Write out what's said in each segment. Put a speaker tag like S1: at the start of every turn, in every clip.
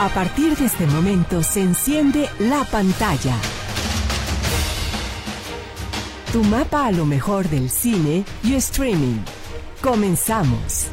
S1: A partir de este momento se enciende la pantalla. Tu mapa a lo mejor del cine y streaming. Comenzamos.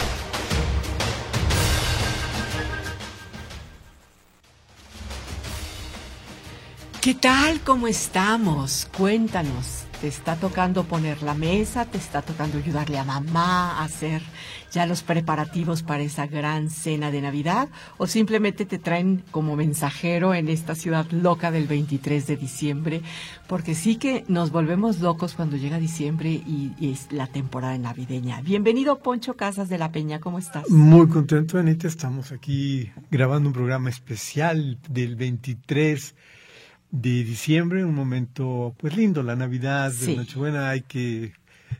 S1: ¿Qué tal? ¿Cómo estamos? Cuéntanos. ¿Te está tocando poner la mesa? ¿Te está tocando ayudarle a mamá a hacer ya los preparativos para esa gran cena de Navidad? ¿O simplemente te traen como mensajero en esta ciudad loca del 23 de diciembre? Porque sí que nos volvemos locos cuando llega diciembre y, es la temporada navideña. Bienvenido, Poncho Casas de la Peña. ¿Cómo estás?
S2: Muy contento, Anita. Estamos aquí grabando un programa especial del 23 de diciembre, un momento pues lindo, la Navidad, de Nochebuena, hay que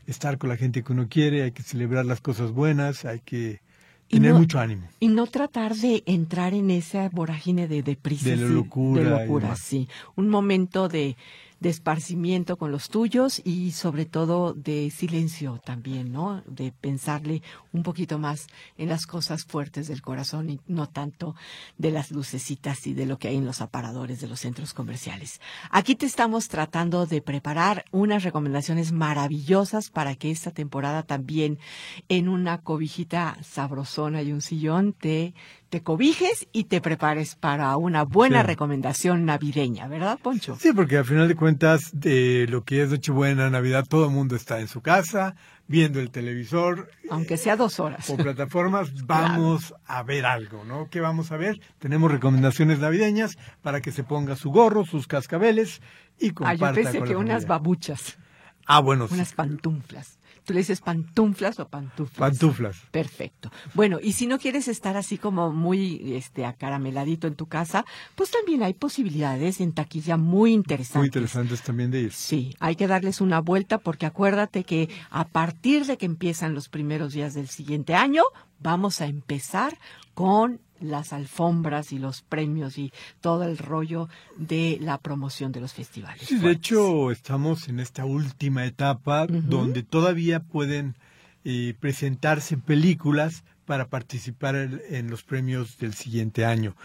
S2: estar con la gente que uno quiere, hay que celebrar las cosas buenas, hay que tener mucho ánimo.
S1: Y no tratar de entrar en esa vorágine de deprisa.
S2: De locura.
S1: De locura, sí. Un momento de de esparcimiento con los tuyos y sobre todo de silencio también, ¿no? De pensarle un poquito más en las cosas fuertes del corazón y no tanto de las lucecitas y de lo que hay en los aparadores de los centros comerciales. Aquí te estamos tratando de preparar unas recomendaciones maravillosas para que esta temporada también en una cobijita sabrosona y un sillón te te cobijes y te prepares para una buena recomendación navideña, ¿verdad, Poncho?
S2: Sí, porque al final de cuentas, de lo que es Nochebuena, Navidad, todo el mundo está en su casa, viendo el televisor.
S1: Aunque sea dos horas.
S2: O plataformas, vamos a ver algo, ¿no? ¿Qué vamos a ver? Tenemos recomendaciones navideñas para que se ponga su gorro, sus cascabeles y comparta
S1: ah, yo pensé que unas babuchas.
S2: Ah, bueno,
S1: Unas pantuflas. ¿Tú le dices pantuflas o pantuflas?
S2: Pantuflas.
S1: Perfecto. Bueno, y si no quieres estar así como muy este acarameladito en tu casa, pues también hay posibilidades en taquilla muy interesantes.
S2: Muy interesantes también de ir.
S1: Sí, hay que darles una vuelta porque acuérdate que a partir de que empiezan los primeros días del siguiente año, vamos a empezar con las alfombras y los premios y todo el rollo de la promoción de los festivales.
S2: Sí, de hecho estamos en esta última etapa donde todavía pueden eh, presentarse películas para participar en los premios del siguiente año.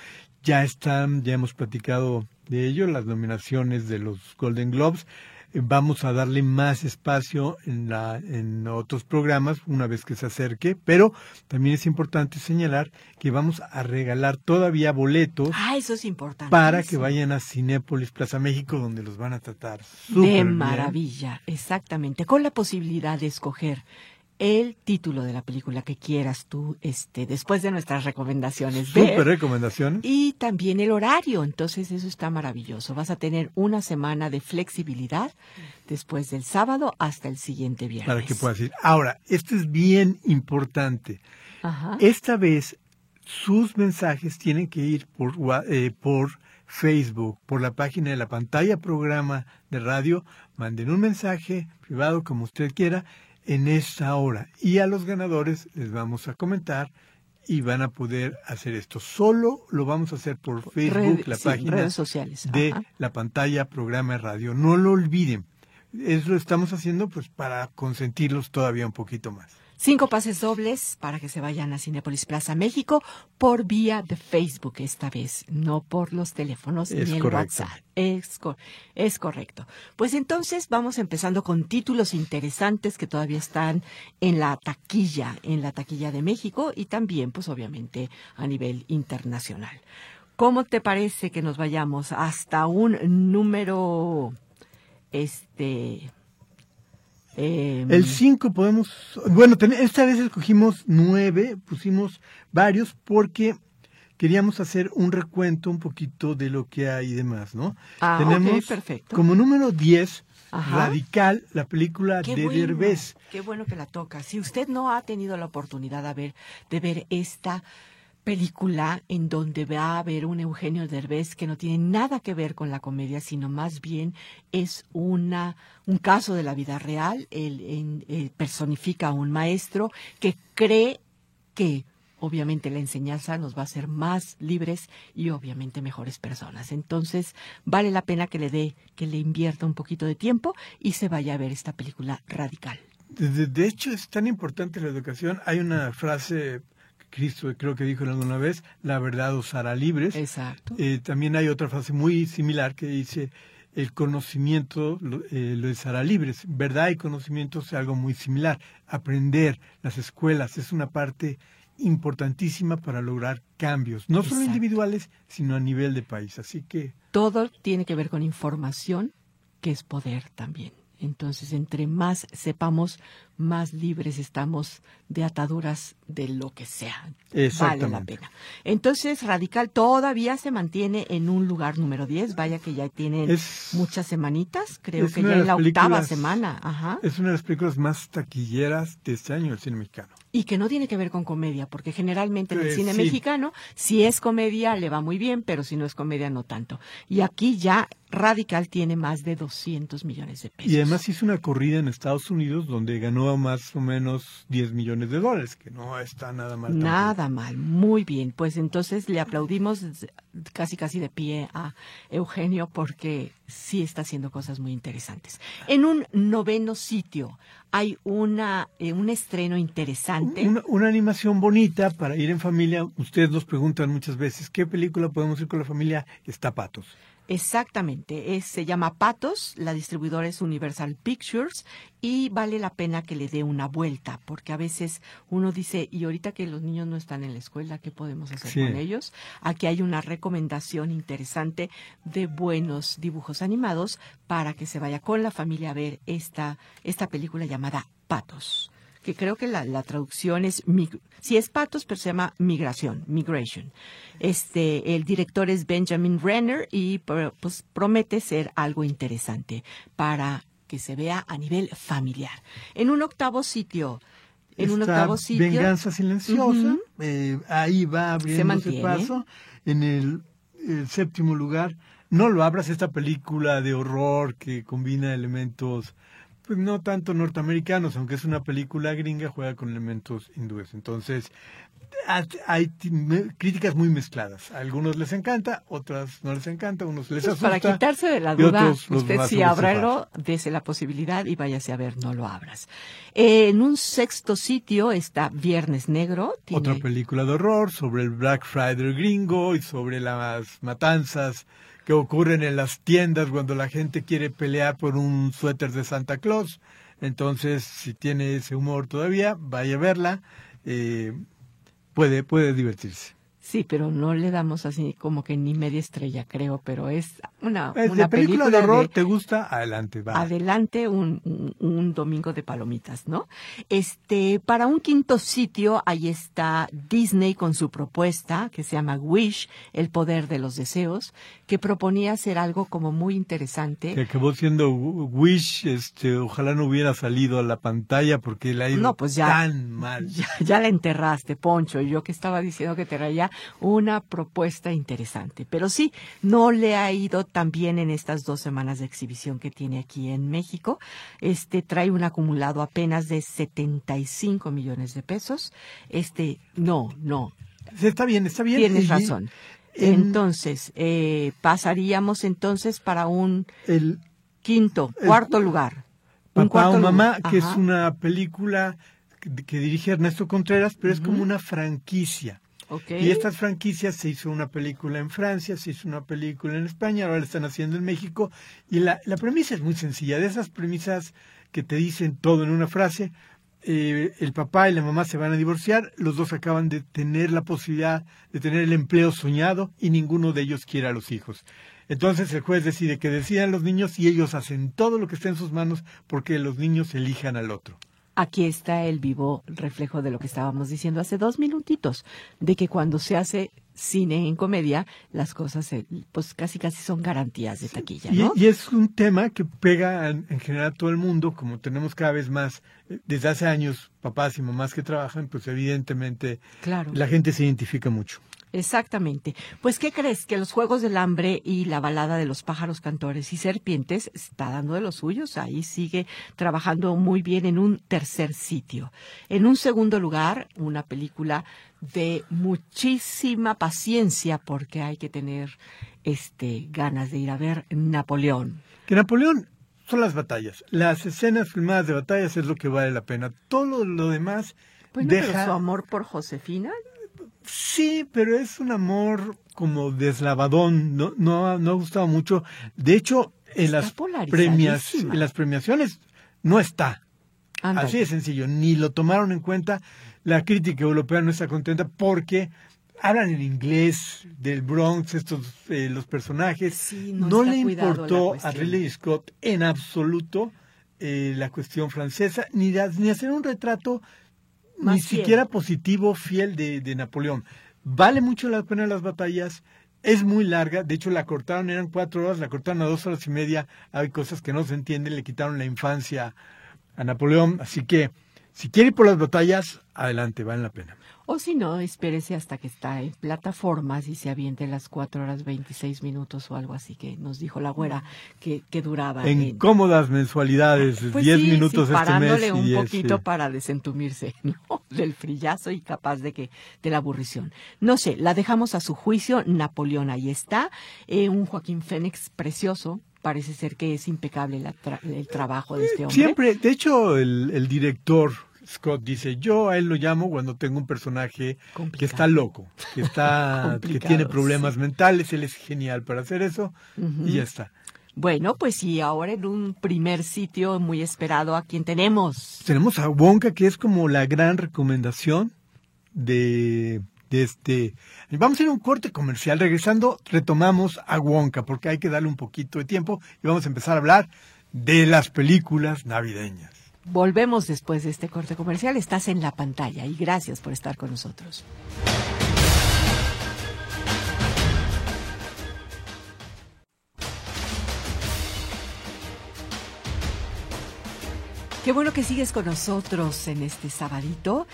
S2: Ya están, ya hemos platicado de ello, las nominaciones de los Golden Globes vamos a darle más espacio en, la, en otros programas una vez que se acerque, pero también es importante señalar que vamos a regalar todavía boletos.
S1: Ah, eso es importante.
S2: Para que vayan a Cinépolis Plaza México, donde los van a tratar.
S1: De maravilla, exactamente, con la posibilidad de escoger el título de la película que quieras tú, este, después de nuestras recomendaciones.
S2: Super recomendación.
S1: Y también el horario, entonces eso está maravilloso. Vas a tener una semana de flexibilidad después del sábado hasta el siguiente viernes.
S2: Para que puedas ir. Ahora, esto es bien importante. Ajá. Esta vez sus mensajes tienen que ir por, eh, por Facebook, por la página de la pantalla programa de radio. Manden un mensaje privado como usted quiera en esta hora. Y a los ganadores les vamos a comentar y van a poder hacer esto. Solo lo vamos a hacer por Facebook, la página
S1: sociales.
S2: de la pantalla programa radio. No lo olviden. Eso lo estamos haciendo pues para consentirlos todavía un poquito más.
S1: Cinco pases dobles para que se vayan a Cinepolis Plaza México por vía de Facebook esta vez, no por los teléfonos ni el WhatsApp. Es, es correcto. Pues entonces vamos empezando con títulos interesantes que todavía están en la taquilla, en la taquilla de México y también, pues obviamente, a nivel internacional. ¿Cómo te parece que nos vayamos hasta un número, este,
S2: Em, el 5 podemos, bueno, esta vez escogimos nueve, pusimos varios porque queríamos hacer un recuento un poquito de lo que hay y demás, ¿no?
S1: Ah, Tenemos perfecto.
S2: como número 10 Radical, la película de Derbez.
S1: Qué bueno que la toca. Si usted no ha tenido la oportunidad de ver, de ver esta película en donde va a haber un Eugenio Derbez que no tiene nada que ver con la comedia, sino más bien es una un caso de la vida real. Él, personifica a un maestro que cree que obviamente la enseñanza nos va a hacer más libres y obviamente mejores personas. Entonces, vale la pena que le dé, que le invierta un poquito de tiempo y se vaya a ver esta película radical.
S2: De hecho, es tan importante la educación. Hay una frase Cristo creo que dijo alguna vez, la verdad os hará libres.
S1: Exacto.
S2: Eh, también hay otra frase muy similar que dice, el conocimiento lo, eh, hará libres. Verdad y conocimiento es algo muy similar. Aprender, las escuelas, es una parte importantísima para lograr cambios, no solo
S1: Exacto.
S2: individuales, sino a nivel de país. Así que
S1: Todo tiene que ver con información, que es poder también. Entonces, entre más sepamos, más libres estamos de ataduras de lo que sea. Vale la pena. Entonces, Radical todavía se mantiene en un lugar número 10. Vaya que ya tienen
S2: Es-
S1: muchas semanitas. Creo que ya en la octava semana. Ajá.
S2: es una de las películas más taquilleras de este año del cine mexicano.
S1: Y que no tiene que ver con comedia, porque generalmente en el
S2: Eh,
S1: cine
S2: sí.
S1: mexicano, si es comedia, le va muy bien, pero si no es comedia, no tanto. Y aquí ya Radical tiene más de 200 millones de pesos.
S2: Y además hizo una corrida en Estados Unidos donde ganó más o menos 10 millones de dólares, que no está nada mal. tampoco.
S1: Nada mal, muy bien. Pues entonces le aplaudimos casi casi de pie a Eugenio porque sí está haciendo cosas muy interesantes. En un noveno sitio hay una eh, un estreno interesante.
S2: Una, una animación bonita para ir en familia. Ustedes nos preguntan muchas veces, ¿qué película podemos ir con la familia? Está Patos.
S1: Exactamente, es- se llama Patos, la distribuidora es Universal Pictures y vale la pena que le dé una vuelta, porque a veces uno dice, y ahorita que los niños no están en la escuela, ¿qué podemos hacer
S2: Sí.
S1: con ellos? Aquí hay una recomendación interesante de buenos dibujos animados para que se vaya con la familia a ver esta, esta película llamada Patos que creo que la, la traducción es sí es patos pero se llama migración migration este el director es Benjamin Renner y pues promete ser algo interesante para que se vea a nivel familiar en un octavo sitio en un octavo sitio
S2: Venganza Silenciosa. Eh, ahí va abriendo
S1: mantiene.
S2: paso. En el, el séptimo lugar, No lo abras, esta película de horror que combina elementos pues no tanto norteamericanos, aunque es una película gringa, juega con elementos hindúes. Entonces, ha- hay críticas muy mezcladas. A algunos les encanta, otras no les encanta, unos les
S1: Pues
S2: asusta.
S1: para quitarse de la duda, usted
S2: sobrecejar.
S1: ábralo, dese la posibilidad y váyase a ver, no lo abras. Eh, en un sexto sitio está Viernes Negro. Tiene,
S2: Otra película de horror sobre el Black Friday gringo y sobre las matanzas que ocurren en las tiendas cuando la gente quiere pelear por un suéter de Santa Claus. Entonces, si tiene ese humor todavía, vaya a verla. Eh, puede, puede divertirse.
S1: Sí, pero no le damos así como que ni media estrella, creo, pero es una,
S2: Es
S1: una
S2: de película, de horror,
S1: de-
S2: ¿te gusta? Adelante, va.
S1: adelante un, un- un domingo de palomitas, ¿no? Este, para un quinto sitio, ahí está Disney con su propuesta, que se llama Wish, el poder de los deseos, que proponía hacer algo como muy interesante.
S2: que acabó siendo Wish, este, ojalá no hubiera salido a la pantalla porque la ha ido
S1: No, pues ya-
S2: tan mal.
S1: Ya, ya la enterraste, Poncho, y yo que estaba diciendo que te traía una propuesta interesante. Pero sí, no le ha ido tan bien en estas dos semanas de exhibición que tiene aquí en México. Este trae un acumulado apenas de 75 millones de pesos. Este, no, no,
S2: Está bien, está bien.
S1: tienes
S2: Y
S1: razón.
S2: En-
S1: Entonces, eh, pasaríamos entonces para un
S2: El,
S1: quinto,
S2: El-
S1: cuarto lugar. Un
S2: Papá
S1: cuarto
S2: o Mamá,
S1: lugar.
S2: que es una película que, que dirige Ernesto Contreras, pero es como una franquicia. Y estas franquicias se hizo una película en Francia, se hizo una película en España, ahora la están haciendo en México. Y la, la premisa es muy sencilla, de esas premisas que te dicen todo en una frase. Eh, el papá y la mamá se van a divorciar, los dos acaban de tener la posibilidad de tener el empleo soñado y ninguno de ellos quiere a los hijos. Entonces el juez decide que decidan los niños y ellos hacen todo lo que está en sus manos porque los niños elijan al otro.
S1: Aquí está el vivo reflejo de lo que estábamos diciendo hace dos minutitos, de que cuando se hace cine en comedia, las cosas pues casi casi son garantías de taquilla,
S2: y es un tema que pega en, en general a todo el mundo, como tenemos cada vez más, eh, desde hace años, papás y mamás que trabajan, pues evidentemente
S1: claro.
S2: la gente se identifica mucho.
S1: Exactamente. Pues, ¿qué crees? Que los Juegos del Hambre y la balada de los pájaros cantores y serpientes está dando de los suyos. Ahí sigue trabajando muy bien en un tercer sitio. En un segundo lugar, una película de muchísima paciencia porque hay que tener este ganas de ir a ver Napoleón.
S2: Que Napoleón son las batallas. Las escenas filmadas de batallas es lo que vale la pena. Todo lo demás
S1: Bueno, pero
S2: deja...
S1: su amor por Josefina
S2: Sí, pero es un amor como deslavadón, no, no, no ha gustado mucho. De hecho, en las, premias, en las premiaciones no está. Así de sencillo, ni lo tomaron en cuenta. La crítica europea no está contenta porque hablan en inglés del Bronx, estos eh, los personajes. no, le importó a Ridley Scott en absoluto eh, la cuestión francesa, ni, ni hacer un retrato ni siquiera positivo, fiel de, de Napoleón. Vale mucho la pena las batallas, es muy larga, de hecho la cortaron, eran cuatro horas, la cortaron a dos horas y media, hay cosas que no se entienden, le quitaron la infancia a Napoleón, así que si quiere ir por las batallas, adelante, vale la pena.
S1: O si no, espérese hasta que está en plataformas y se aviente las cuatro horas 26 minutos o algo así que nos dijo la güera que, que duraba.
S2: En, cómodas mensualidades, 10 pues minutos
S1: sí,
S2: este
S1: parándole un poquito para desentumirse ¿no? del frillazo y capaz de que de la aburrición. No sé, la dejamos a su juicio. Napoleón ahí está. Eh, un Joaquín Fénix precioso, parece ser que es impecable el trabajo de este hombre.
S2: Siempre, de hecho, el, el director Scott dice, yo a él lo llamo cuando tengo un personaje que está loco, que está, que tiene problemas mentales, él es genial para hacer eso y ya está.
S1: Bueno, pues y ahora en un primer sitio muy esperado, ¿a quién tenemos?
S2: Tenemos a Wonka, que es como la gran recomendación de, de este... Vamos a ir a un corte comercial. Regresando, retomamos a Wonka, porque hay que darle un poquito de tiempo y vamos a empezar a hablar de las películas navideñas.
S1: Volvemos después de este corte comercial. Estás en la pantalla y gracias por estar con nosotros. Qué bueno que sigues con nosotros en este sabadito.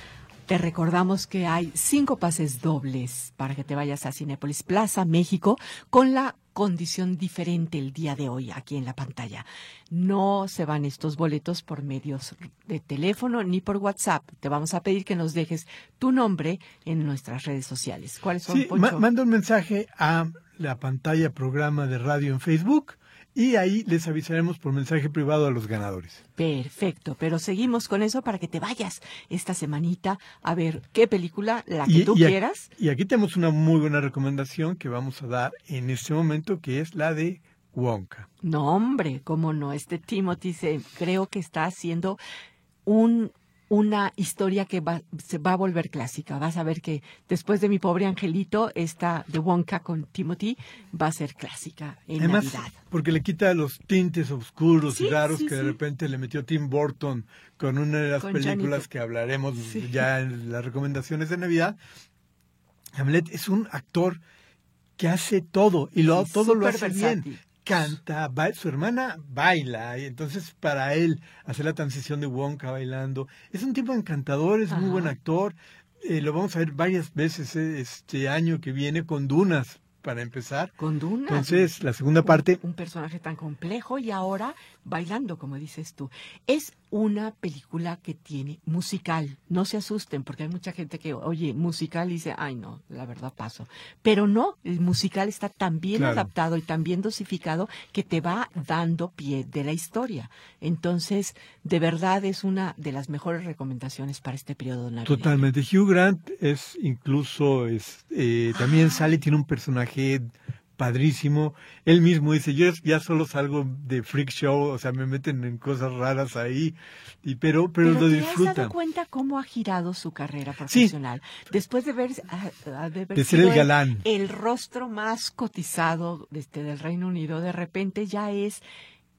S1: Te recordamos que hay cinco pases dobles para que te vayas a Cinepolis Plaza, México, con la condición diferente el día de hoy aquí en la pantalla. No se van estos boletos por medios de teléfono ni por WhatsApp. Te vamos a pedir que nos dejes tu nombre en nuestras redes sociales. ¿Cuáles son?
S2: Sí, manda un mensaje a la pantalla programa de radio en Facebook y ahí les avisaremos por mensaje privado a los ganadores.
S1: Perfecto, pero seguimos con eso para que te vayas esta semanita a ver qué película, la que tú quieras.
S2: y aquí tenemos una muy buena recomendación que vamos a dar en este momento, que es la de Wonka.
S1: No, hombre, cómo no. Este Timothy se, creo que está haciendo un una historia que va, se va a volver clásica. Vas a ver que después de mi pobre angelito, esta de Wonka con Timothy va a ser clásica en Además, Navidad.
S2: Porque le quita los tintes oscuros y raros que de repente le metió Tim Burton con una de las películas que hablaremos ya en las recomendaciones de Navidad. Hamlet es un actor que hace todo y lo, todo lo hace bien canta, su hermana baila, y entonces para él hacer la transición de Wonka bailando, es un tipo encantador, es muy buen actor, eh, lo vamos a ver varias veces eh, este año que viene con Dunas, para empezar.
S1: Con Dunas.
S2: Entonces, la segunda parte.
S1: Un personaje tan complejo y ahora bailando, como dices tú. Es una película que tiene musical. No se asusten, porque hay mucha gente que oye musical y dice, ay no, la verdad paso. Pero no, el musical está tan bien adaptado y tan bien dosificado que te va dando pie de la historia. Entonces, de verdad es una de las mejores recomendaciones para este periodo navideño.
S2: Totalmente. Hugh Grant es incluso, es, eh, también sale, tiene un personaje padrísimo. Él mismo dice, yo ya solo salgo de freak show, o sea, me meten en cosas raras ahí, y pero pero, lo disfruta. ¿Te has dado
S1: cuenta cómo ha girado su carrera profesional? Después de ver,
S2: de ser el galán,
S1: el, rostro más cotizado este, del Reino Unido, de repente ya es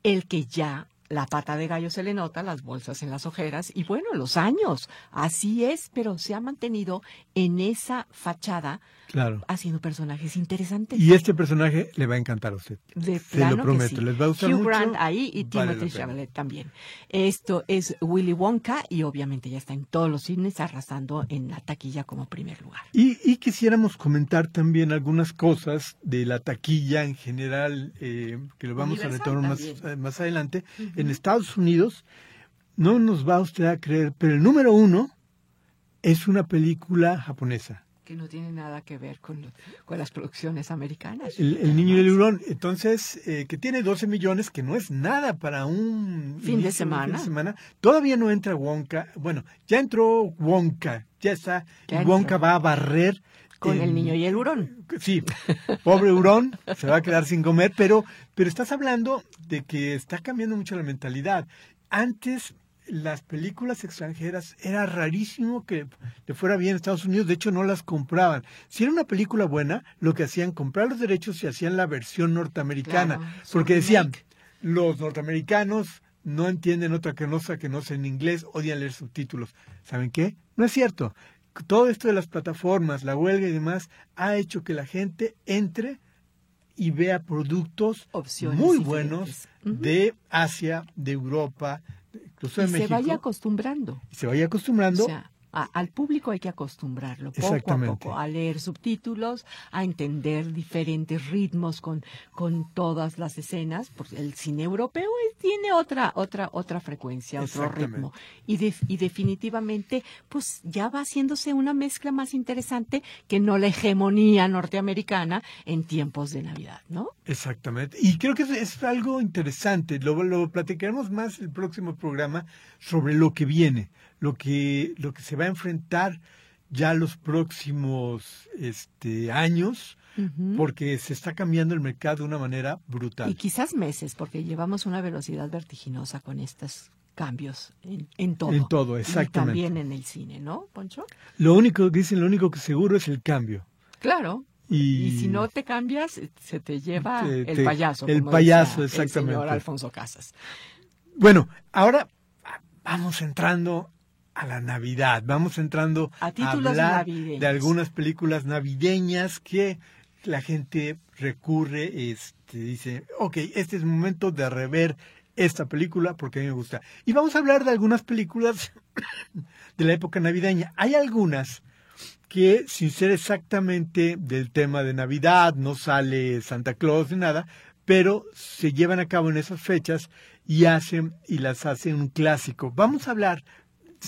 S1: el que ya la pata de gallo se le nota, las bolsas en las ojeras y bueno, los años. Así es, pero se ha mantenido en esa fachada claro. haciendo personajes interesantes.
S2: Y este personaje le va a encantar a usted. De se lo prometo, les va a gustar
S1: Hugh Grant ahí y Timothy Chalamet también. Esto es Willy Wonka y obviamente ya está en todos los cines arrasando en la taquilla como primer lugar.
S2: Y, y quisiéramos comentar también algunas cosas de la taquilla en general, eh, que lo vamos a retomar más, eh, más adelante. En Estados Unidos, no nos va usted a creer, pero el número uno es una película japonesa
S1: que no tiene nada que ver con, con las producciones americanas.
S2: El, niño del hurón, entonces, eh, que tiene 12 millones, que no es nada para un
S1: fin de, semana.
S2: semana. Todavía no entra Wonka. Bueno, ya entró Wonka, ya está. Wonka va a barrer
S1: Con el niño y el hurón.
S2: Sí, pobre hurón, se va a quedar sin comer, pero, pero estás hablando de que está cambiando mucho la mentalidad. Antes las películas extranjeras era rarísimo que le fuera bien en Estados Unidos, de hecho no las compraban. Si era una película buena, lo que hacían, comprar los derechos y hacían la versión norteamericana, porque decían, los norteamericanos no entienden otra cosa que no sea en inglés, odian leer subtítulos. ¿Saben qué? No es cierto. Todo esto de las plataformas, la huelga y demás, ha hecho que la gente entre y vea productos muy buenos de Asia, de Europa,
S1: Se vaya acostumbrando.
S2: Y se vaya acostumbrando
S1: al público hay que acostumbrarlo poco a poco a leer subtítulos, a entender diferentes ritmos con, con todas las escenas, porque el cine europeo tiene otra otra otra frecuencia, otro ritmo y, y definitivamente pues ya va haciéndose una mezcla más interesante que no la hegemonía norteamericana en tiempos de Navidad, ¿no?
S2: Exactamente. Y creo que es, algo interesante. Lo, lo platicaremos más el próximo programa sobre lo que viene lo que, lo que se va a enfrentar ya los próximos este, años, porque se está cambiando el mercado de una manera brutal.
S1: Y quizás meses, porque llevamos una velocidad vertiginosa con estos cambios en, en todo.
S2: En todo, exactamente.
S1: Y también en el cine, ¿no, Poncho?
S2: Lo único, dicen, lo único que seguro es el cambio.
S1: Claro. Y, si no te cambias, se te lleva el payaso.
S2: El payaso, exactamente. El
S1: señor Alfonso Casas.
S2: Bueno, ahora vamos entrando a la Navidad. Vamos entrando
S1: a,
S2: hablar de algunas películas navideñas que la gente recurre, este, dice, ok, este es el momento de rever esta película porque a mí me gusta. Y vamos a hablar de algunas películas de la época navideña. Hay algunas que, sin ser exactamente del tema de Navidad, no sale Santa Claus ni nada, pero se llevan a cabo en esas fechas y hacen y las hacen un clásico. Vamos a hablar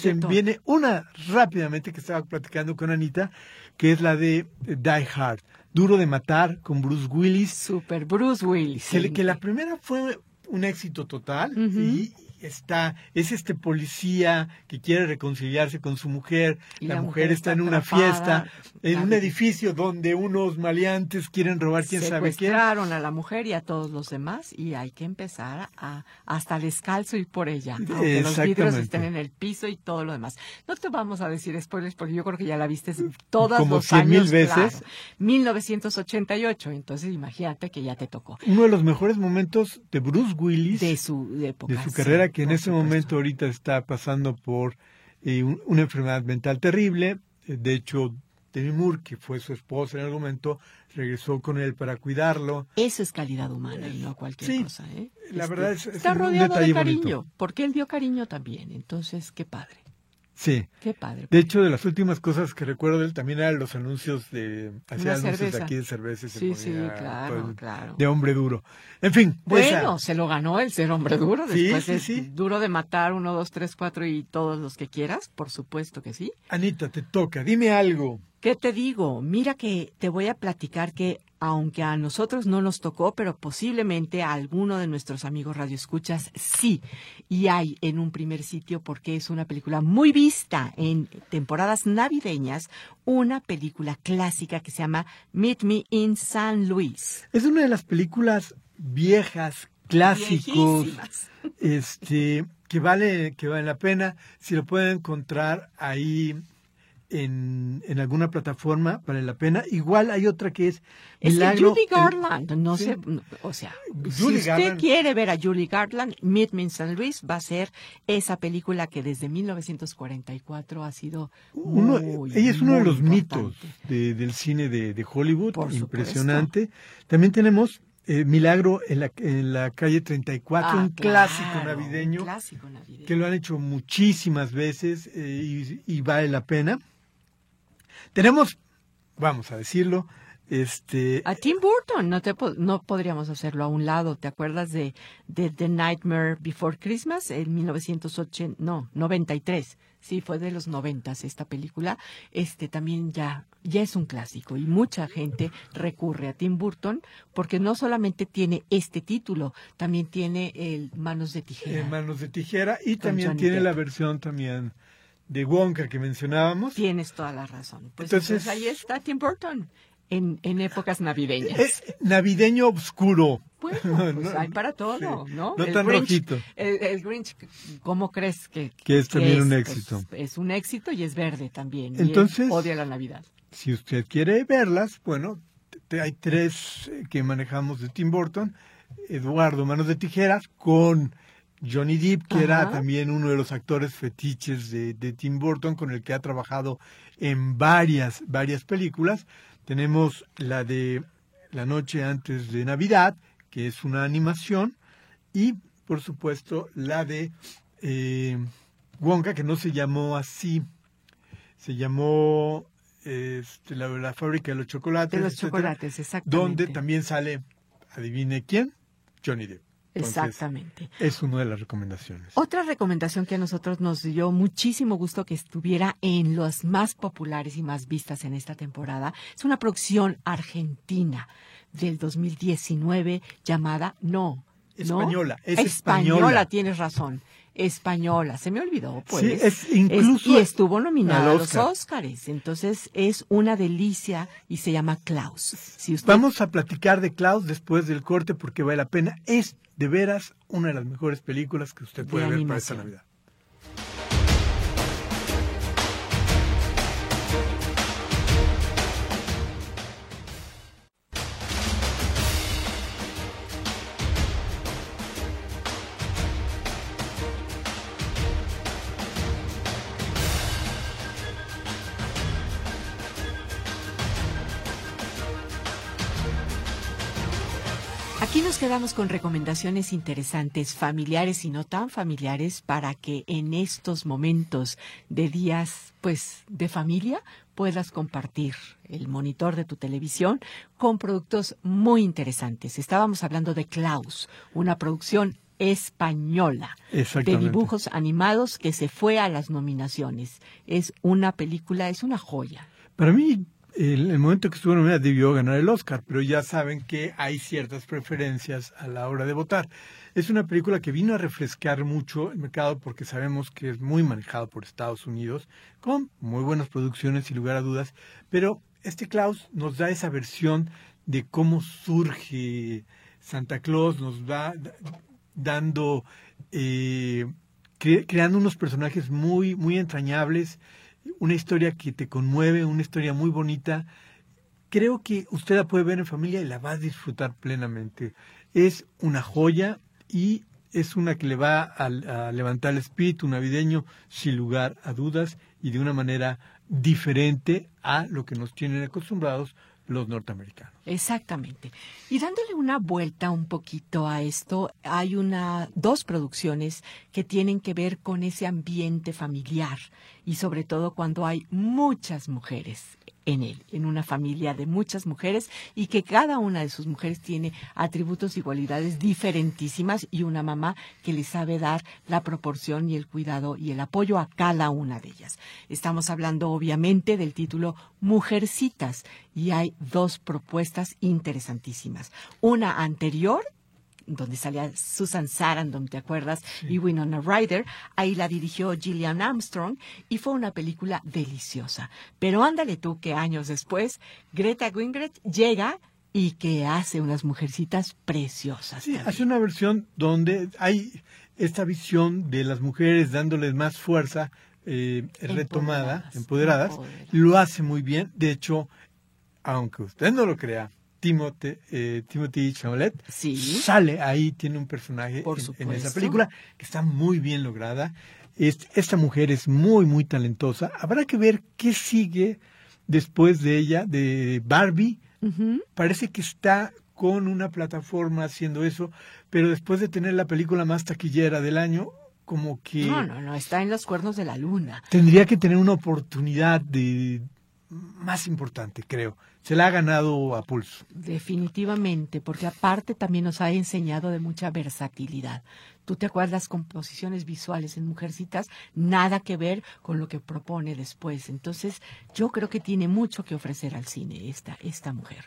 S2: se viene una rápidamente que estaba platicando con Anita, que es la de Die Hard. Duro de matar con Bruce Willis.
S1: Super Bruce Willis.
S2: Que, la primera fue un éxito total y, está, es este policía que quiere reconciliarse con su mujer, la, mujer, está, en una fiesta, en un edificio donde unos maleantes quieren robar quién sabe qué.
S1: Secuestraron a la mujer y a todos los demás y hay que empezar a hasta descalzo ir por ella, aunque los vidrios estén en el piso y todo lo demás. No te vamos a decir spoilers porque yo creo que ya la viste todas
S2: Como
S1: los años.
S2: mil veces.
S1: 1988, entonces imagínate que ya te tocó.
S2: Uno de los mejores momentos de Bruce Willis
S1: de su época,
S2: de su carrera que en ese momento ahorita está pasando por eh, una enfermedad mental terrible. Eh, de hecho, Demi Moore, que fue su esposa en algún momento, regresó con él para cuidarlo.
S1: Eso es calidad humana y no cualquier cosa. ¿eh?
S2: La este, verdad es,
S1: está rodeado de cariño, porque él dio cariño también. Entonces, qué padre.
S2: Sí.
S1: Qué padre.
S2: De hecho, de las últimas cosas que recuerdo él también eran los anuncios de. Hacía anuncios de aquí de cerveza.
S1: Sí, sí, claro, claro.
S2: De hombre duro. En fin.
S1: Bueno, se lo ganó el ser hombre duro. Después sí, sí, es duro de matar uno, dos, tres, cuatro y todos los que quieras. Por supuesto que sí.
S2: Anita, te toca. Dime algo.
S1: ¿Qué te digo? Mira que te voy a platicar que aunque a nosotros no nos tocó, pero posiblemente a alguno de nuestros amigos radioescuchas sí. Y hay en un primer sitio, porque es una película muy vista en temporadas navideñas, una película clásica que se llama Meet Me in San Luis.
S2: Es una de las películas viejas, clásicos, este, que vale, que vale la pena. Si lo pueden encontrar ahí en, en, alguna plataforma, vale la pena. Igual hay otra que es
S1: Milagro. Julie Garland, no sé, o sea, si usted quiere ver a Julie Garland, Meet Me in St. Louis va a ser esa película que desde 1944 ha sido
S2: uno, Ella es uno de los mitos del cine de, de Hollywood, impresionante. También tenemos eh, Milagro en la, en la calle 34, ah, un, clásico navideño,
S1: clásico navideño,
S2: que lo han hecho muchísimas veces eh, y, vale la pena. Tenemos, vamos a decirlo, este...
S1: A Tim Burton, no, te, no podríamos hacerlo a un lado. ¿Te acuerdas de, de The Nightmare Before Christmas en 1980? No, 93. Sí, fue de los noventas esta película. Este también ya, ya es un clásico y mucha gente recurre a Tim Burton porque no solamente tiene este título, también tiene el Manos de Tijera.
S2: Manos de Tijera y también tiene la versión también de Wonka que mencionábamos.
S1: Tienes toda la razón. Pues entonces, ahí está Tim Burton. En, en épocas navideñas.
S2: Es navideño oscuro.
S1: Bueno, pues hay para todo, ¿no?
S2: No tan rojito.
S1: El, Grinch, ¿cómo crees que,
S2: que es también un éxito?
S1: es un éxito y es verde también.
S2: Entonces,
S1: odia la Navidad.
S2: Si usted quiere verlas, bueno, hay tres eh, que manejamos de Tim Burton. Eduardo Manos de Tijeras con Johnny Depp, que era también uno de los actores fetiches de, Tim Burton, con el que ha trabajado en varias, varias películas. Tenemos la de La noche antes de Navidad, que es una animación, y por supuesto la de eh, Wonka, que no se llamó así, se llamó este, la, fábrica de los chocolates.
S1: De los chocolates, exactamente.
S2: Donde también sale, adivine quién, Johnny Depp.
S1: Exactamente.
S2: Es una de las recomendaciones.
S1: Otra recomendación que a nosotros nos dio muchísimo gusto que estuviera en los más populares y más vistas en esta temporada es una producción argentina del 2019 llamada No.
S2: Española, es
S1: española.
S2: española.
S1: tienes razón española. Se me olvidó, pues.
S2: Sí, es incluso.
S1: y estuvo nominada a los Óscares. Entonces es una delicia y se llama Klaus. Si
S2: Vamos a platicar de Klaus después del corte porque vale la pena. Es de veras una de las mejores películas que usted puede ver para esta Navidad.
S1: Aquí nos quedamos con recomendaciones interesantes, familiares y no tan familiares, para que en estos momentos de días, pues, de familia, puedas compartir el monitor de tu televisión con productos muy interesantes. Estábamos hablando de Klaus, una producción española de dibujos animados que se fue a las nominaciones. Es una película, es una joya.
S2: Para mí, el, el, momento que estuvo nominada debió ganar el Oscar, pero ya saben que hay ciertas preferencias a la hora de votar. Es una película que vino a refrescar mucho el mercado porque sabemos que es muy manejado por Estados Unidos, con muy buenas producciones y lugar a dudas, pero este Klaus nos da esa versión de cómo surge Santa Claus, nos va dando, eh, creando unos personajes muy, muy entrañables, una historia que te conmueve, una historia muy bonita. Creo que usted la puede ver en familia y la va a disfrutar plenamente. Es una joya y es una que le va a, levantar el espíritu navideño sin lugar a dudas y de una manera diferente a lo que nos tienen acostumbrados los norteamericanos.
S1: Exactamente. Y dándole una vuelta un poquito a esto, hay una dos producciones que tienen que ver con ese ambiente familiar y sobre todo cuando hay muchas mujeres en él, en una familia de muchas mujeres y que cada una de sus mujeres tiene atributos y cualidades diferentísimas y una mamá que le sabe dar la proporción y el cuidado y el apoyo a cada una de ellas. Estamos hablando obviamente del título Mujercitas y hay dos propuestas interesantísimas. Una anterior donde salía Susan Sarandon, ¿te acuerdas? Y Winona Ryder. Ahí la dirigió Gillian Armstrong y fue una película deliciosa. Pero ándale tú que años después, Greta Gerwig llega y que hace unas mujercitas preciosas.
S2: Sí, hace una versión donde hay esta visión de las mujeres dándoles más fuerza eh, retomada, empoderadas. Lo hace muy bien. De hecho, aunque usted no lo crea, Timothy, eh, Timothy sale ahí, tiene un personaje en, esa película que está muy bien lograda. esta mujer es muy, muy talentosa. Habrá que ver qué sigue después de ella, de Barbie. Parece que está con una plataforma haciendo eso, pero después de tener la película más taquillera del año, como que...
S1: No, no, no, está en los cuernos de la luna.
S2: Tendría que tener una oportunidad de más importante, creo. Se la ha ganado a pulso.
S1: Definitivamente, porque aparte también nos ha enseñado de mucha versatilidad. Tú te acuerdas composiciones visuales en Mujercitas, nada que ver con lo que propone después. Entonces, yo creo que tiene mucho que ofrecer al cine esta, esta mujer.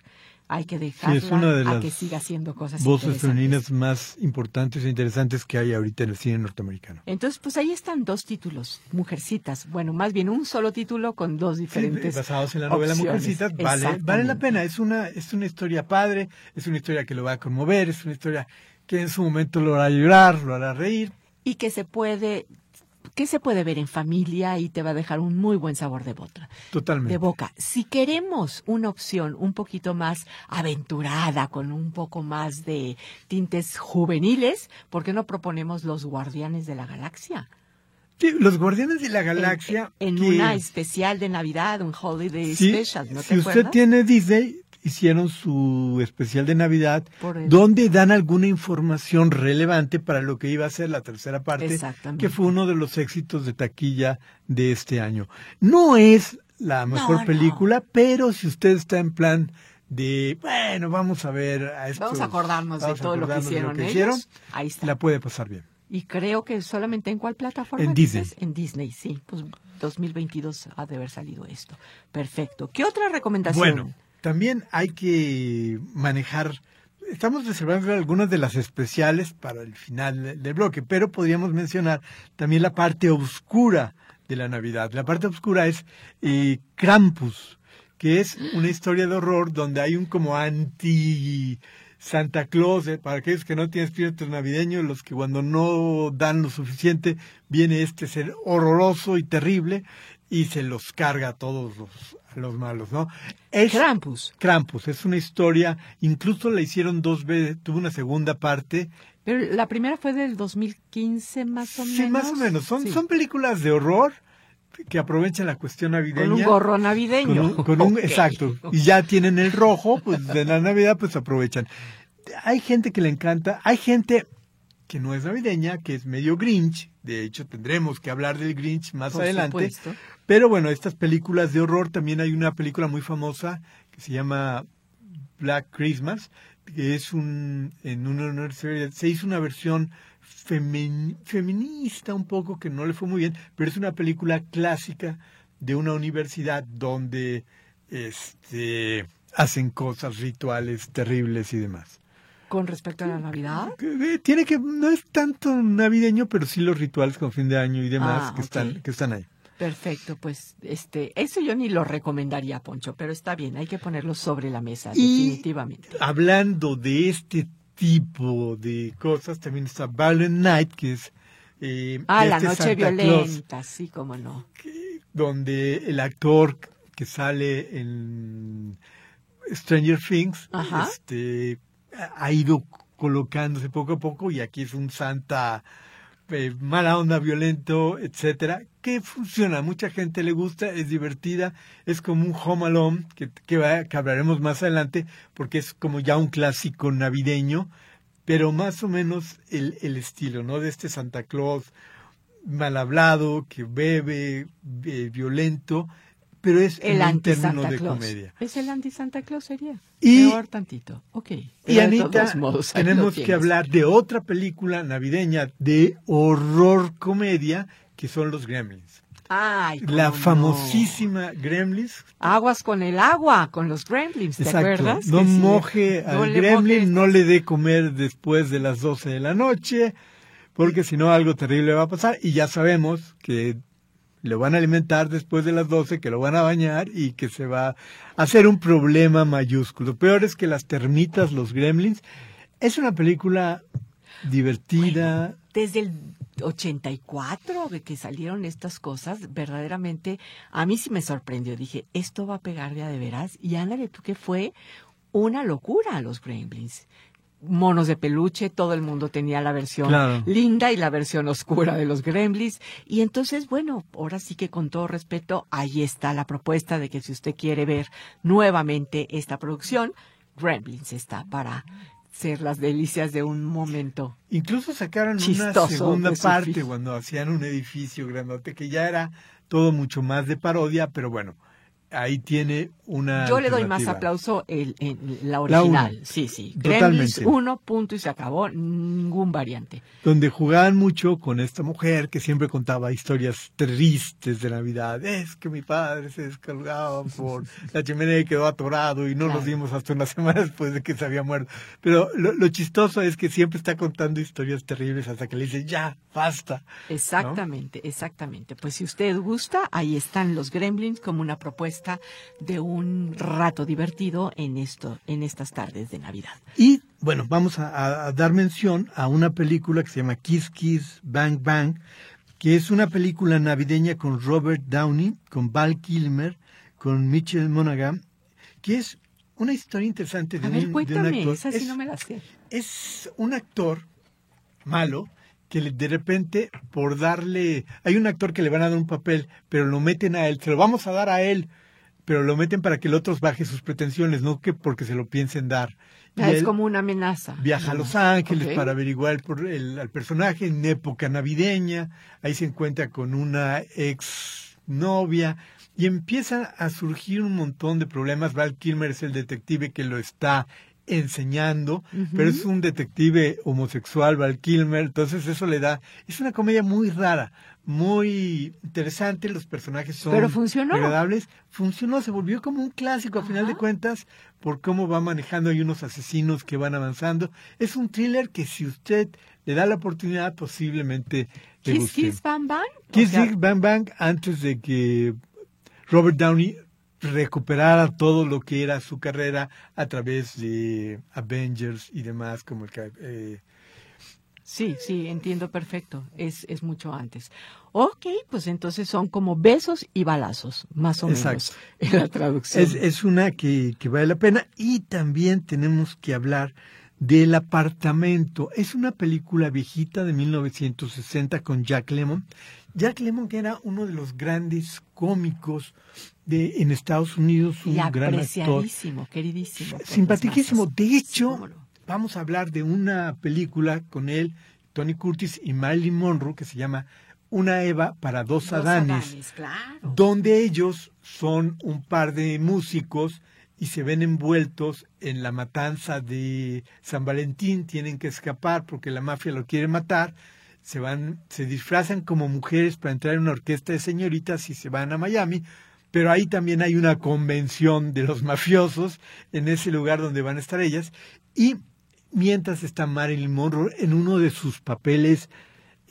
S1: Hay que dejarla a que siga haciendo cosas
S2: voces femeninas más importantes e interesantes que hay ahorita en el cine norteamericano.
S1: Entonces, pues ahí están dos títulos, Mujercitas. Bueno, más bien un solo título con dos diferentes
S2: sí, basados en la novela Mujercitas. Vale, vale la pena. Es una es una historia padre, es una historia que lo va a conmover, es una historia que en su momento lo hará llorar, lo hará reír.
S1: Y que se puede que se puede ver en familia y te va a dejar un muy buen sabor de boca.
S2: Totalmente.
S1: De boca. Si queremos una opción un poquito más aventurada, con un poco más de tintes juveniles, ¿por qué no proponemos Los Guardianes de la Galaxia?
S2: Sí, los Guardianes de la Galaxia.
S1: En, una especial de Navidad, un holiday special, ¿no
S2: te Si usted tiene Disney, hicieron su especial de Navidad donde dan alguna información relevante para lo que iba a ser la tercera parte, que fue uno de los éxitos de taquilla de este año. No es la mejor película, pero si usted está en plan de, bueno, vamos a ver a esto,
S1: Vamos a acordarnos de todo lo que hicieron,
S2: ahí está. la puede pasar bien.
S1: Y creo que solamente en cuál plataforma?
S2: En Disney.
S1: En Disney, sí. Pues 2022 ha de haber salido esto. Perfecto. ¿Qué otra recomendación?
S2: Bueno, también hay que manejar, estamos reservando algunas de las especiales para el final del bloque, pero podríamos mencionar también la parte oscura de la Navidad. La parte oscura es eh, Krampus, que es una historia de horror donde hay un como anti Santa Claus, eh, para aquellos que no tienen espíritu navideño, los que cuando no dan lo suficiente, viene este ser horroroso y terrible y se los carga a todos los, los malos, ¿no?
S1: Es, Krampus.
S2: Krampus, es una historia, incluso la hicieron dos veces, tuvo una segunda parte.
S1: Pero la primera fue del 2015 más o menos.
S2: Sí, más o menos. Son, son películas de horror que aprovechan la cuestión navideña.
S1: Con un gorro navideño.
S2: Con un, Exacto. Y ya tienen el rojo, pues de la Navidad, pues aprovechan. Hay gente que le encanta, hay gente que no es navideña, que es medio Grinch. De hecho, tendremos que hablar del Grinch más adelante. Pero bueno, estas películas de horror, también hay una película muy famosa que se llama Black Christmas, que es un, en una se hizo una versión feminista un poco, que no le fue muy bien, pero es una película clásica de una universidad donde este, hacen cosas, rituales terribles y demás
S1: con respecto a la Navidad?
S2: Tiene que, no es tanto navideño, pero sí los rituales con fin de año y demás ah, que, están, que están ahí.
S1: Perfecto, pues este, eso yo ni lo recomendaría, Poncho, pero está bien, hay que ponerlo sobre la mesa, definitivamente.
S2: Hablando de este tipo de cosas, también está Violent Night, que es...
S1: Eh, ah, la este noche violenta, sí, cómo no.
S2: donde el actor que sale en Stranger Things, este ha ido colocándose poco a poco y aquí es un santa eh, mala onda, violento, etcétera, que funciona, mucha gente le gusta, es divertida, es como un Home Alone, que, que, que hablaremos más adelante, porque es como ya un clásico navideño, pero más o menos el, el estilo, ¿no? De este Santa Claus mal hablado, que bebe, eh, violento, pero es
S1: el
S2: anti Santa de comedia.
S1: Es el anti Santa Claus sería. Y, Peor tantito. Ok.
S2: Y Anita, tenemos que hablar de otra película navideña de horror comedia que son los Gremlins.
S1: Ay,
S2: la famosísima Gremlins.
S1: Aguas con el agua, con los Gremlins, ¿te acuerdas?
S2: No moje al Gremlin, no le dé comer después de las 12 de la noche, porque si no algo terrible va a pasar. Y ya sabemos que lo van a alimentar después de las 12, que lo van a bañar y que se va a hacer un problema mayúsculo. Peor es que las termitas, los gremlins. Es una película divertida.
S1: desde el 84 de que salieron estas cosas, verdaderamente a mí sí me sorprendió. Dije, esto va a pegar ya de veras. Y ándale tú que fue una locura a los gremlins monos de peluche, todo el mundo tenía la versión linda y la versión oscura de los gremlins. Y entonces, bueno, ahora sí que con todo respeto, ahí está la propuesta de que si usted quiere ver nuevamente esta producción, Gremlins está para ser las delicias de un momento.
S2: Incluso sacaron una segunda parte cuando hacían un edificio grandote que ya era todo mucho más de parodia, pero bueno, ahí tiene una.
S1: Yo le doy más aplauso el, la original. sí, sí. Totalmente. uno, punto y se acabó. Ningún variante.
S2: Donde jugaban mucho con esta mujer que siempre contaba historias tristes de Navidad. Es que mi padre se descargaba por la chimenea y quedó atorado y no nos dimos hasta una semana después de que se había muerto. Pero lo, chistoso es que siempre está contando historias terribles hasta que le dice ya, basta.
S1: Exactamente, exactamente. Pues si usted gusta, ahí están los Gremlins como una propuesta de un rato divertido en esto, en estas tardes de Navidad.
S2: Y bueno, vamos a, dar mención a una película que se llama Kiss Kiss Bang Bang, que es una película navideña con Robert Downey, con Val Kilmer, con Mitchell Monaghan, que es una historia interesante de,
S1: a ver,
S2: un,
S1: cuéntame,
S2: actor.
S1: Esa sí no me la sé.
S2: Es un actor malo que de repente por darle hay un actor que le van a dar un papel pero lo meten a él se lo vamos a dar a él pero lo meten para que el otro baje sus pretensiones, no que porque se lo piensen dar.
S1: Ah, es como una amenaza.
S2: Viaja a Los Ángeles para averiguar por el, al personaje en época navideña, ahí se encuentra con una ex novia y empiezan a surgir un montón de problemas. Val Kilmer es el detective que lo está enseñando, pero es un detective homosexual, Val Kilmer, entonces eso le da, es una comedia muy rara, muy interesante, los personajes son
S1: Pero funcionó.
S2: agradables. Funcionó, se volvió como un clásico a final de cuentas por cómo va manejando hay unos asesinos que van avanzando. Es un thriller que si usted le da la oportunidad posiblemente le
S1: Kiss Kiss Bang Bang.
S2: Kiss Kiss Bang Bang antes de que Robert Downey recuperara todo lo que era su carrera a través de Avengers y demás como el eh,
S1: Sí, sí, entiendo perfecto. Es, es mucho antes. Ok, pues entonces son como besos y balazos, más o menos, en la traducción.
S2: Es, es una que, que vale la pena. Y también tenemos que hablar del apartamento. Es una película viejita de 1960 con Jack Lemmon. Jack Lemmon que era uno de los grandes cómicos de en Estados Unidos, un gran actor.
S1: queridísimo.
S2: Simpaticísimo. De hecho, vamos a hablar de una película con él, Tony Curtis y Marilyn Monroe, que se llama Una Eva para dos, Adanes, donde ellos son un par de músicos y se ven envueltos en la matanza de San Valentín, tienen que escapar porque la mafia lo quiere matar, se van, se disfrazan como mujeres para entrar en una orquesta de señoritas y se van a Miami, pero ahí también hay una convención de los mafiosos en ese lugar donde van a estar ellas y mientras está Marilyn Monroe en uno de sus papeles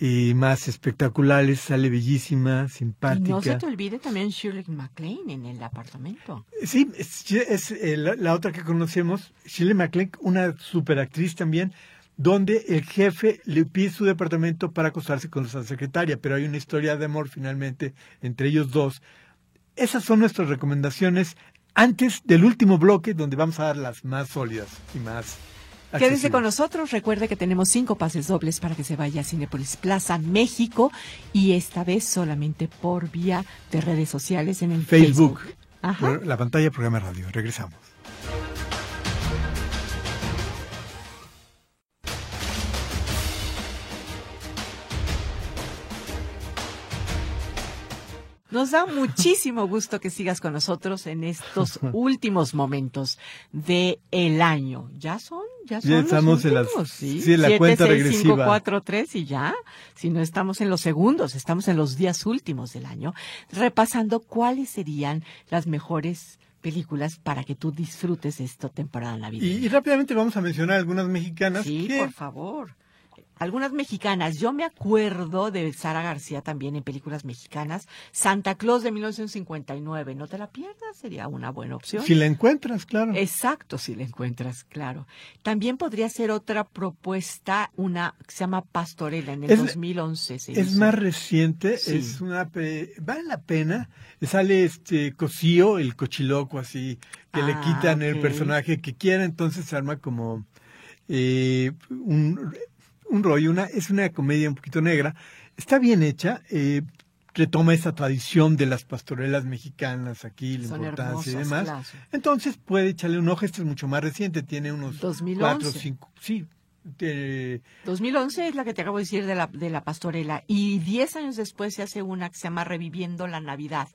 S2: eh, más espectaculares, sale bellísima, simpática.
S1: no se te olvide también Shirley MacLaine en el apartamento.
S2: Sí, es, eh, la, otra que conocemos, Shirley MacLaine, una superactriz también, donde el jefe le pide su departamento para acostarse con su secretaria, pero hay una historia de amor finalmente entre ellos dos. Esas son nuestras recomendaciones antes del último bloque, donde vamos a dar las más sólidas y más
S1: Quédese con nosotros. Recuerde que tenemos cinco pases dobles para que se vaya a Cinepolis Plaza México y esta vez solamente por vía de redes sociales en el Facebook.
S2: Facebook. La pantalla programa radio. Regresamos.
S1: Nos da muchísimo gusto que sigas con nosotros en estos últimos momentos de el año. ¿Ya son? ¿Ya son
S2: estamos
S1: en,
S2: las, ¿sí? sí, la cuenta 6, regresiva. 5,
S1: 4, 3 y ya. Si no estamos en los segundos, estamos en los días últimos del año, repasando cuáles serían las mejores películas para que tú disfrutes esta temporada navideña.
S2: Y, y rápidamente vamos a mencionar algunas mexicanas.
S1: Sí, por favor algunas mexicanas. Yo me acuerdo de Sara García también en películas mexicanas. Santa Claus de 1959. No te la pierdas, sería una buena opción.
S2: Si la encuentras, claro.
S1: Exacto, si la encuentras, claro. También podría ser otra propuesta, una que se llama Pastorela en el 2011.
S2: es más reciente, es una vale la pena. Sale este Cosío, el cochiloco así, que le ah, quitan el personaje que quiera, entonces se arma como eh, un un rollo, una, es una comedia un poquito negra, está bien hecha, eh, retoma esa tradición de las pastorelas mexicanas aquí, la importancia y demás. Entonces puede echarle un ojo, este es mucho más reciente, tiene unos 2011. cuatro, cinco, sí.
S1: 2011 es la que te acabo de decir de la, de la pastorela y diez años después se hace una que se llama Reviviendo la Navidad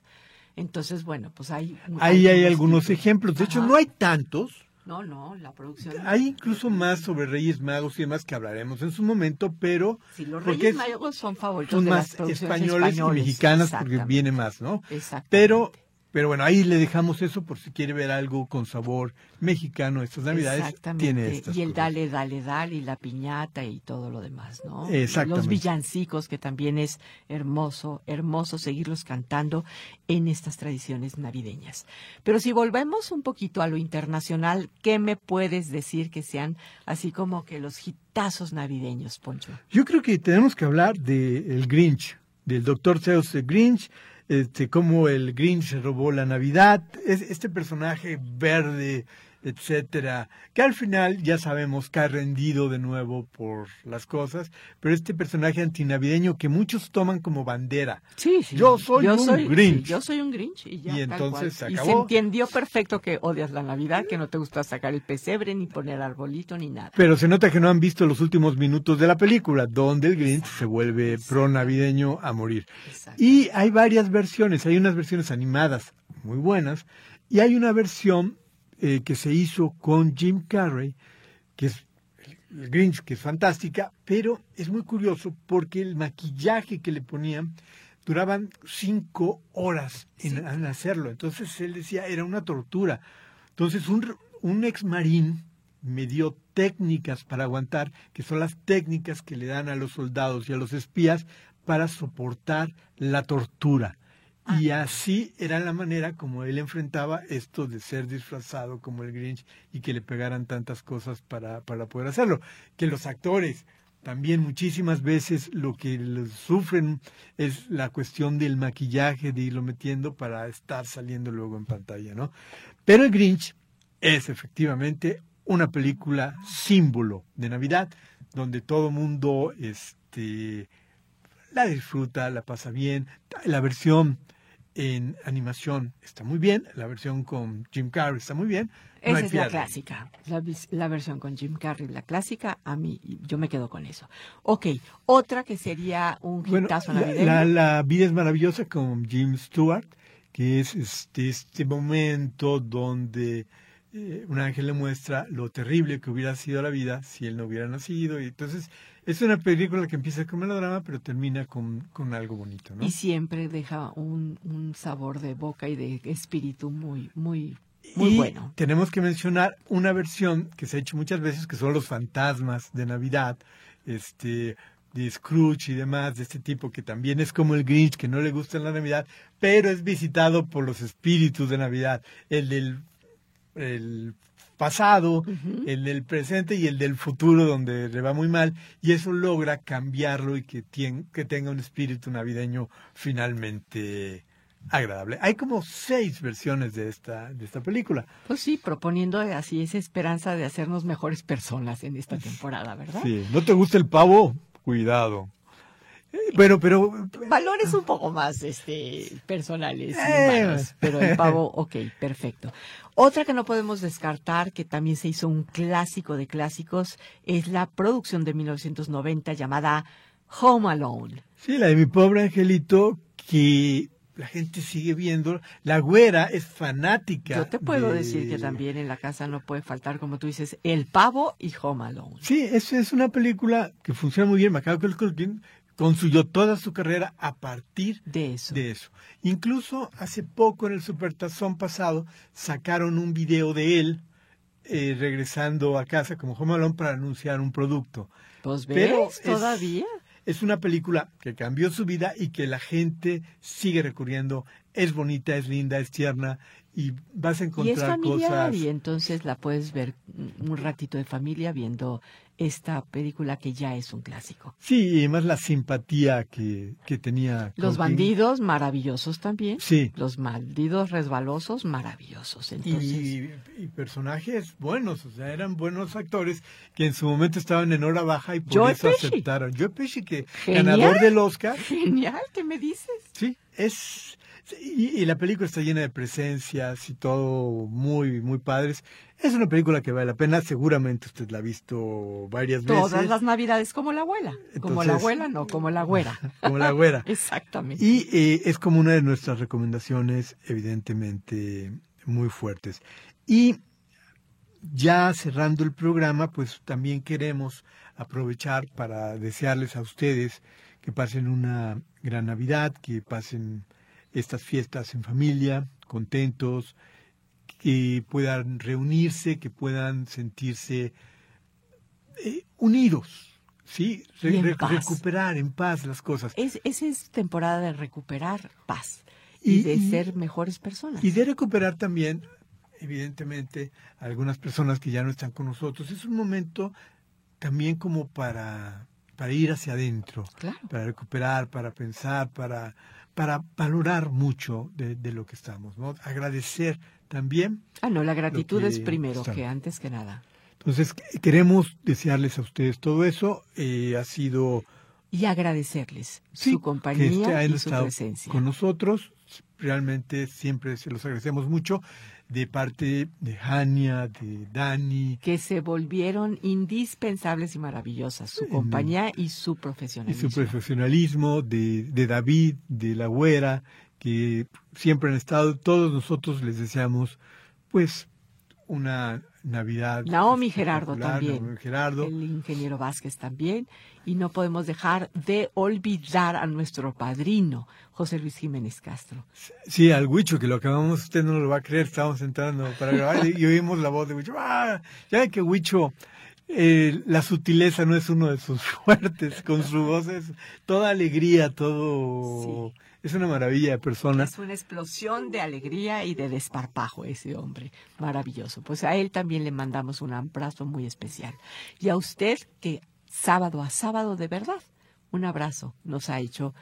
S1: Entonces, bueno, pues hay...
S2: Ahí hay algunos ejemplos. De hecho, no hay tantos.
S1: No, no, la producción.
S2: Hay incluso más sobre Reyes Magos y demás que hablaremos en su momento, pero.
S1: Sí, los Reyes Magos son favoritos.
S2: Son más españoles, y mexicanas porque viene más, ¿no? Exacto. Pero pero bueno, ahí le dejamos eso por si quiere ver algo con sabor mexicano estas Navidades. Exactamente. Tiene
S1: y el dale, dale, dale y la piñata y todo lo demás, ¿no?
S2: Exactamente.
S1: Los villancicos, que también es hermoso, hermoso seguirlos cantando en estas tradiciones navideñas. Pero si volvemos un poquito a lo internacional, ¿qué me puedes decir que sean así como que los hitazos navideños, Poncho?
S2: Yo creo que tenemos que hablar del el Grinch, del doctor Zeus Grinch este, cómo el Grinch robó la Navidad, es, este personaje verde etcétera, que al final ya sabemos que ha rendido de nuevo por las cosas, pero este personaje antinavideño que muchos toman como bandera.
S1: Sí, sí.
S2: Yo soy un Grinch.
S1: yo soy un Grinch y ya.
S2: Y entonces
S1: se acabó. Y se entendió perfecto que odias la Navidad, que no te gusta sacar el pesebre, ni poner arbolito, ni nada.
S2: Pero se nota que no han visto los últimos minutos de la película, donde el Grinch se vuelve pro navideño a morir. Y hay varias versiones, hay unas versiones animadas muy buenas, y hay una versión eh, que se hizo con Jim Carrey, que es el Grinch, que es fantástica, pero es muy curioso porque el maquillaje que le ponían duraban cinco horas en, hacerlo. Entonces él decía, era una tortura. Entonces un, un ex marín me dio técnicas para aguantar, que son las técnicas que le dan a los soldados y a los espías para soportar la tortura. Y así era la manera como él enfrentaba esto de ser disfrazado como el Grinch y que le pegaran tantas cosas para, para poder hacerlo. Que los actores también muchísimas veces lo que sufren es la cuestión del maquillaje, de irlo metiendo para estar saliendo luego en pantalla, ¿no? Pero el Grinch es efectivamente una película símbolo de Navidad, donde todo mundo este, la disfruta, la pasa bien. La versión en animación está muy bien, la versión con Jim Carrey está muy bien.
S1: Esa es la clásica, la, versión con Jim Carrey, la clásica, a mí, yo me quedo con eso. Ok, otra que sería un
S2: bueno,
S1: navideño.
S2: La, la, vida es maravillosa con Jim Stewart, que es este, este momento donde eh, un ángel le muestra lo terrible que hubiera sido la vida si él no hubiera nacido, y entonces es una película que empieza con melodrama, pero termina con, con algo bonito, ¿no?
S1: Y siempre deja un, un sabor de boca y de espíritu muy, muy, muy bueno.
S2: Tenemos que mencionar una versión que se ha hecho muchas veces, que son los fantasmas de Navidad, este, de Scrooge y demás, de este tipo que también es como el Grinch, que no le gusta la Navidad, pero es visitado por los espíritus de Navidad. El del el pasado, el del presente y el del futuro donde le va muy mal y eso logra cambiarlo y que, que tenga un espíritu navideño finalmente agradable. Hay como seis versiones de esta, de esta película.
S1: Pues sí, proponiendo así esa esperanza de hacernos mejores personas en esta temporada, ¿verdad?
S2: Sí, ¿no te gusta el pavo? Cuidado. Bueno, pero
S1: valores un poco más este personales, eh. pero el pavo, ok, perfecto. Otra que no podemos descartar, que también se hizo un clásico de clásicos, es la producción de 1990 llamada Home Alone.
S2: Sí, la de mi pobre angelito, que la gente sigue viendo. La güera es fanática.
S1: Yo te puedo decir que también en la casa no puede faltar, como tú dices, El Pavo y Home Alone.
S2: Sí, es, es una película que funciona muy bien. Macaulay Culkin construyó toda su carrera a partir
S1: de eso.
S2: de eso. Incluso hace poco en el Supertazón pasado sacaron un video de él eh, regresando a casa como Home para anunciar un producto.
S1: Pues ves, todavía.
S2: Es, una película que cambió su vida y que la gente sigue recurriendo. Es bonita, es linda, es tierna y vas a encontrar y es
S1: familiar,
S2: cosas.
S1: Y entonces la puedes ver un ratito de familia viendo esta película que ya es un clásico.
S2: Sí, y además la simpatía que, que tenía.
S1: Los bandidos maravillosos también.
S2: Sí.
S1: Los bandidos resbalosos maravillosos. Entonces...
S2: Y, personajes buenos, o sea, eran buenos actores que en su momento estaban en hora baja y por eso aceptaron. Joe Pesci, que ganador del Oscar.
S1: Genial, ¿qué me dices?
S2: Sí, es Y, la película está llena de presencias y todo muy, muy padres. Es una película que vale la pena. Seguramente usted la ha visto varias
S1: veces.
S2: Todas
S1: las navidades como la abuela. como la abuela, no, como la güera.
S2: como la güera.
S1: Exactamente.
S2: Y eh, es como una de nuestras recomendaciones, evidentemente, muy fuertes. Y ya cerrando el programa, pues también queremos aprovechar para desearles a ustedes que pasen una gran Navidad, que pasen estas fiestas en familia, contentos, que puedan reunirse, que puedan sentirse eh, unidos, ¿sí? recuperar en paz las cosas.
S1: Es, esa es temporada de recuperar paz y, de ser mejores personas.
S2: Y de recuperar también, evidentemente, algunas personas que ya no están con nosotros. Es un momento también como para, para ir hacia adentro, para recuperar, para pensar, para para valorar mucho de, lo que estamos, ¿no? Agradecer también.
S1: Ah, no, la gratitud es primero que antes que nada.
S2: Entonces, queremos desearles a ustedes todo eso. Eh, ha sido...
S1: Y agradecerles su compañía y su presencia.
S2: Con nosotros, realmente siempre se los agradecemos mucho de parte de Hania, de Dani.
S1: Que se volvieron indispensables y maravillosas, su compañía y su profesionalismo.
S2: Y su profesionalismo, de, de David, de la güera, que siempre han estado, todos nosotros les deseamos, pues, una Navidad.
S1: Naomi Gerardo también.
S2: Naomi Gerardo.
S1: El ingeniero Vázquez también. Y no podemos dejar de olvidar a nuestro padrino, José Luis Jiménez Castro.
S2: Sí, al Huicho, que lo acabamos, usted no lo va a creer, estábamos entrando para grabar y, oímos la voz de Huicho. ¡Ah! Ya ve que Huicho, eh, la sutileza no es uno de sus fuertes, con su voz es toda alegría, todo... Es una maravilla de persona.
S1: Es una explosión de alegría y de desparpajo ese hombre. Maravilloso. Pues a él también le mandamos un abrazo muy especial. Y a usted que sábado a sábado de verdad, un abrazo nos ha hecho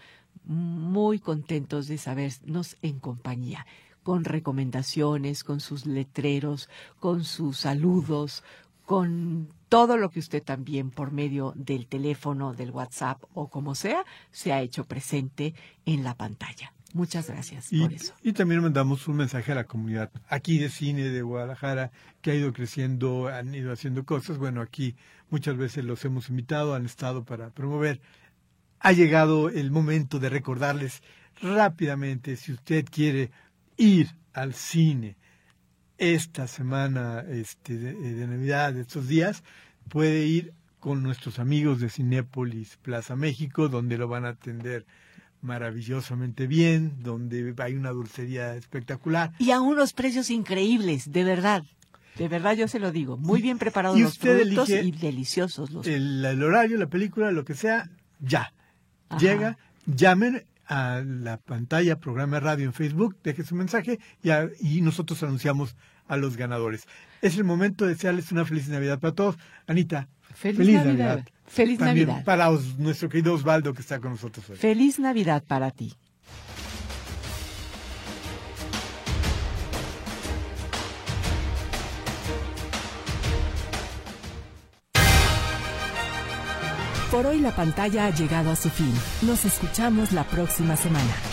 S1: muy contentos de sabernos en compañía, con recomendaciones, con sus letreros, con sus saludos, con todo lo que usted también por medio del teléfono, del WhatsApp o como sea, se ha hecho presente en la pantalla. Muchas gracias por eso.
S2: Y también mandamos un mensaje a la comunidad aquí de cine de Guadalajara que ha ido creciendo, han ido haciendo cosas. Bueno, aquí muchas veces los hemos invitado, han estado para promover. Ha llegado el momento de recordarles rápidamente, si usted quiere ir al cine, esta semana este, de, Navidad, de estos días, puede ir con nuestros amigos de Cinépolis Plaza México, donde lo van a atender maravillosamente bien, donde hay una dulcería espectacular.
S1: Y a unos precios increíbles, de verdad. De verdad yo se lo digo, muy bien preparados los productos y deliciosos los
S2: el, el, horario, la película, lo que sea, ya. Llega, llamen a la pantalla, programa radio en Facebook, deje su mensaje y, y nosotros anunciamos a los ganadores. Es el momento de desearles una feliz Navidad para todos. Anita,
S1: feliz, Navidad. Feliz Navidad.
S2: Para nuestro querido Osvaldo que está con nosotros hoy.
S1: Feliz Navidad para ti.
S3: Por hoy la pantalla ha llegado a su fin. Nos escuchamos la próxima semana.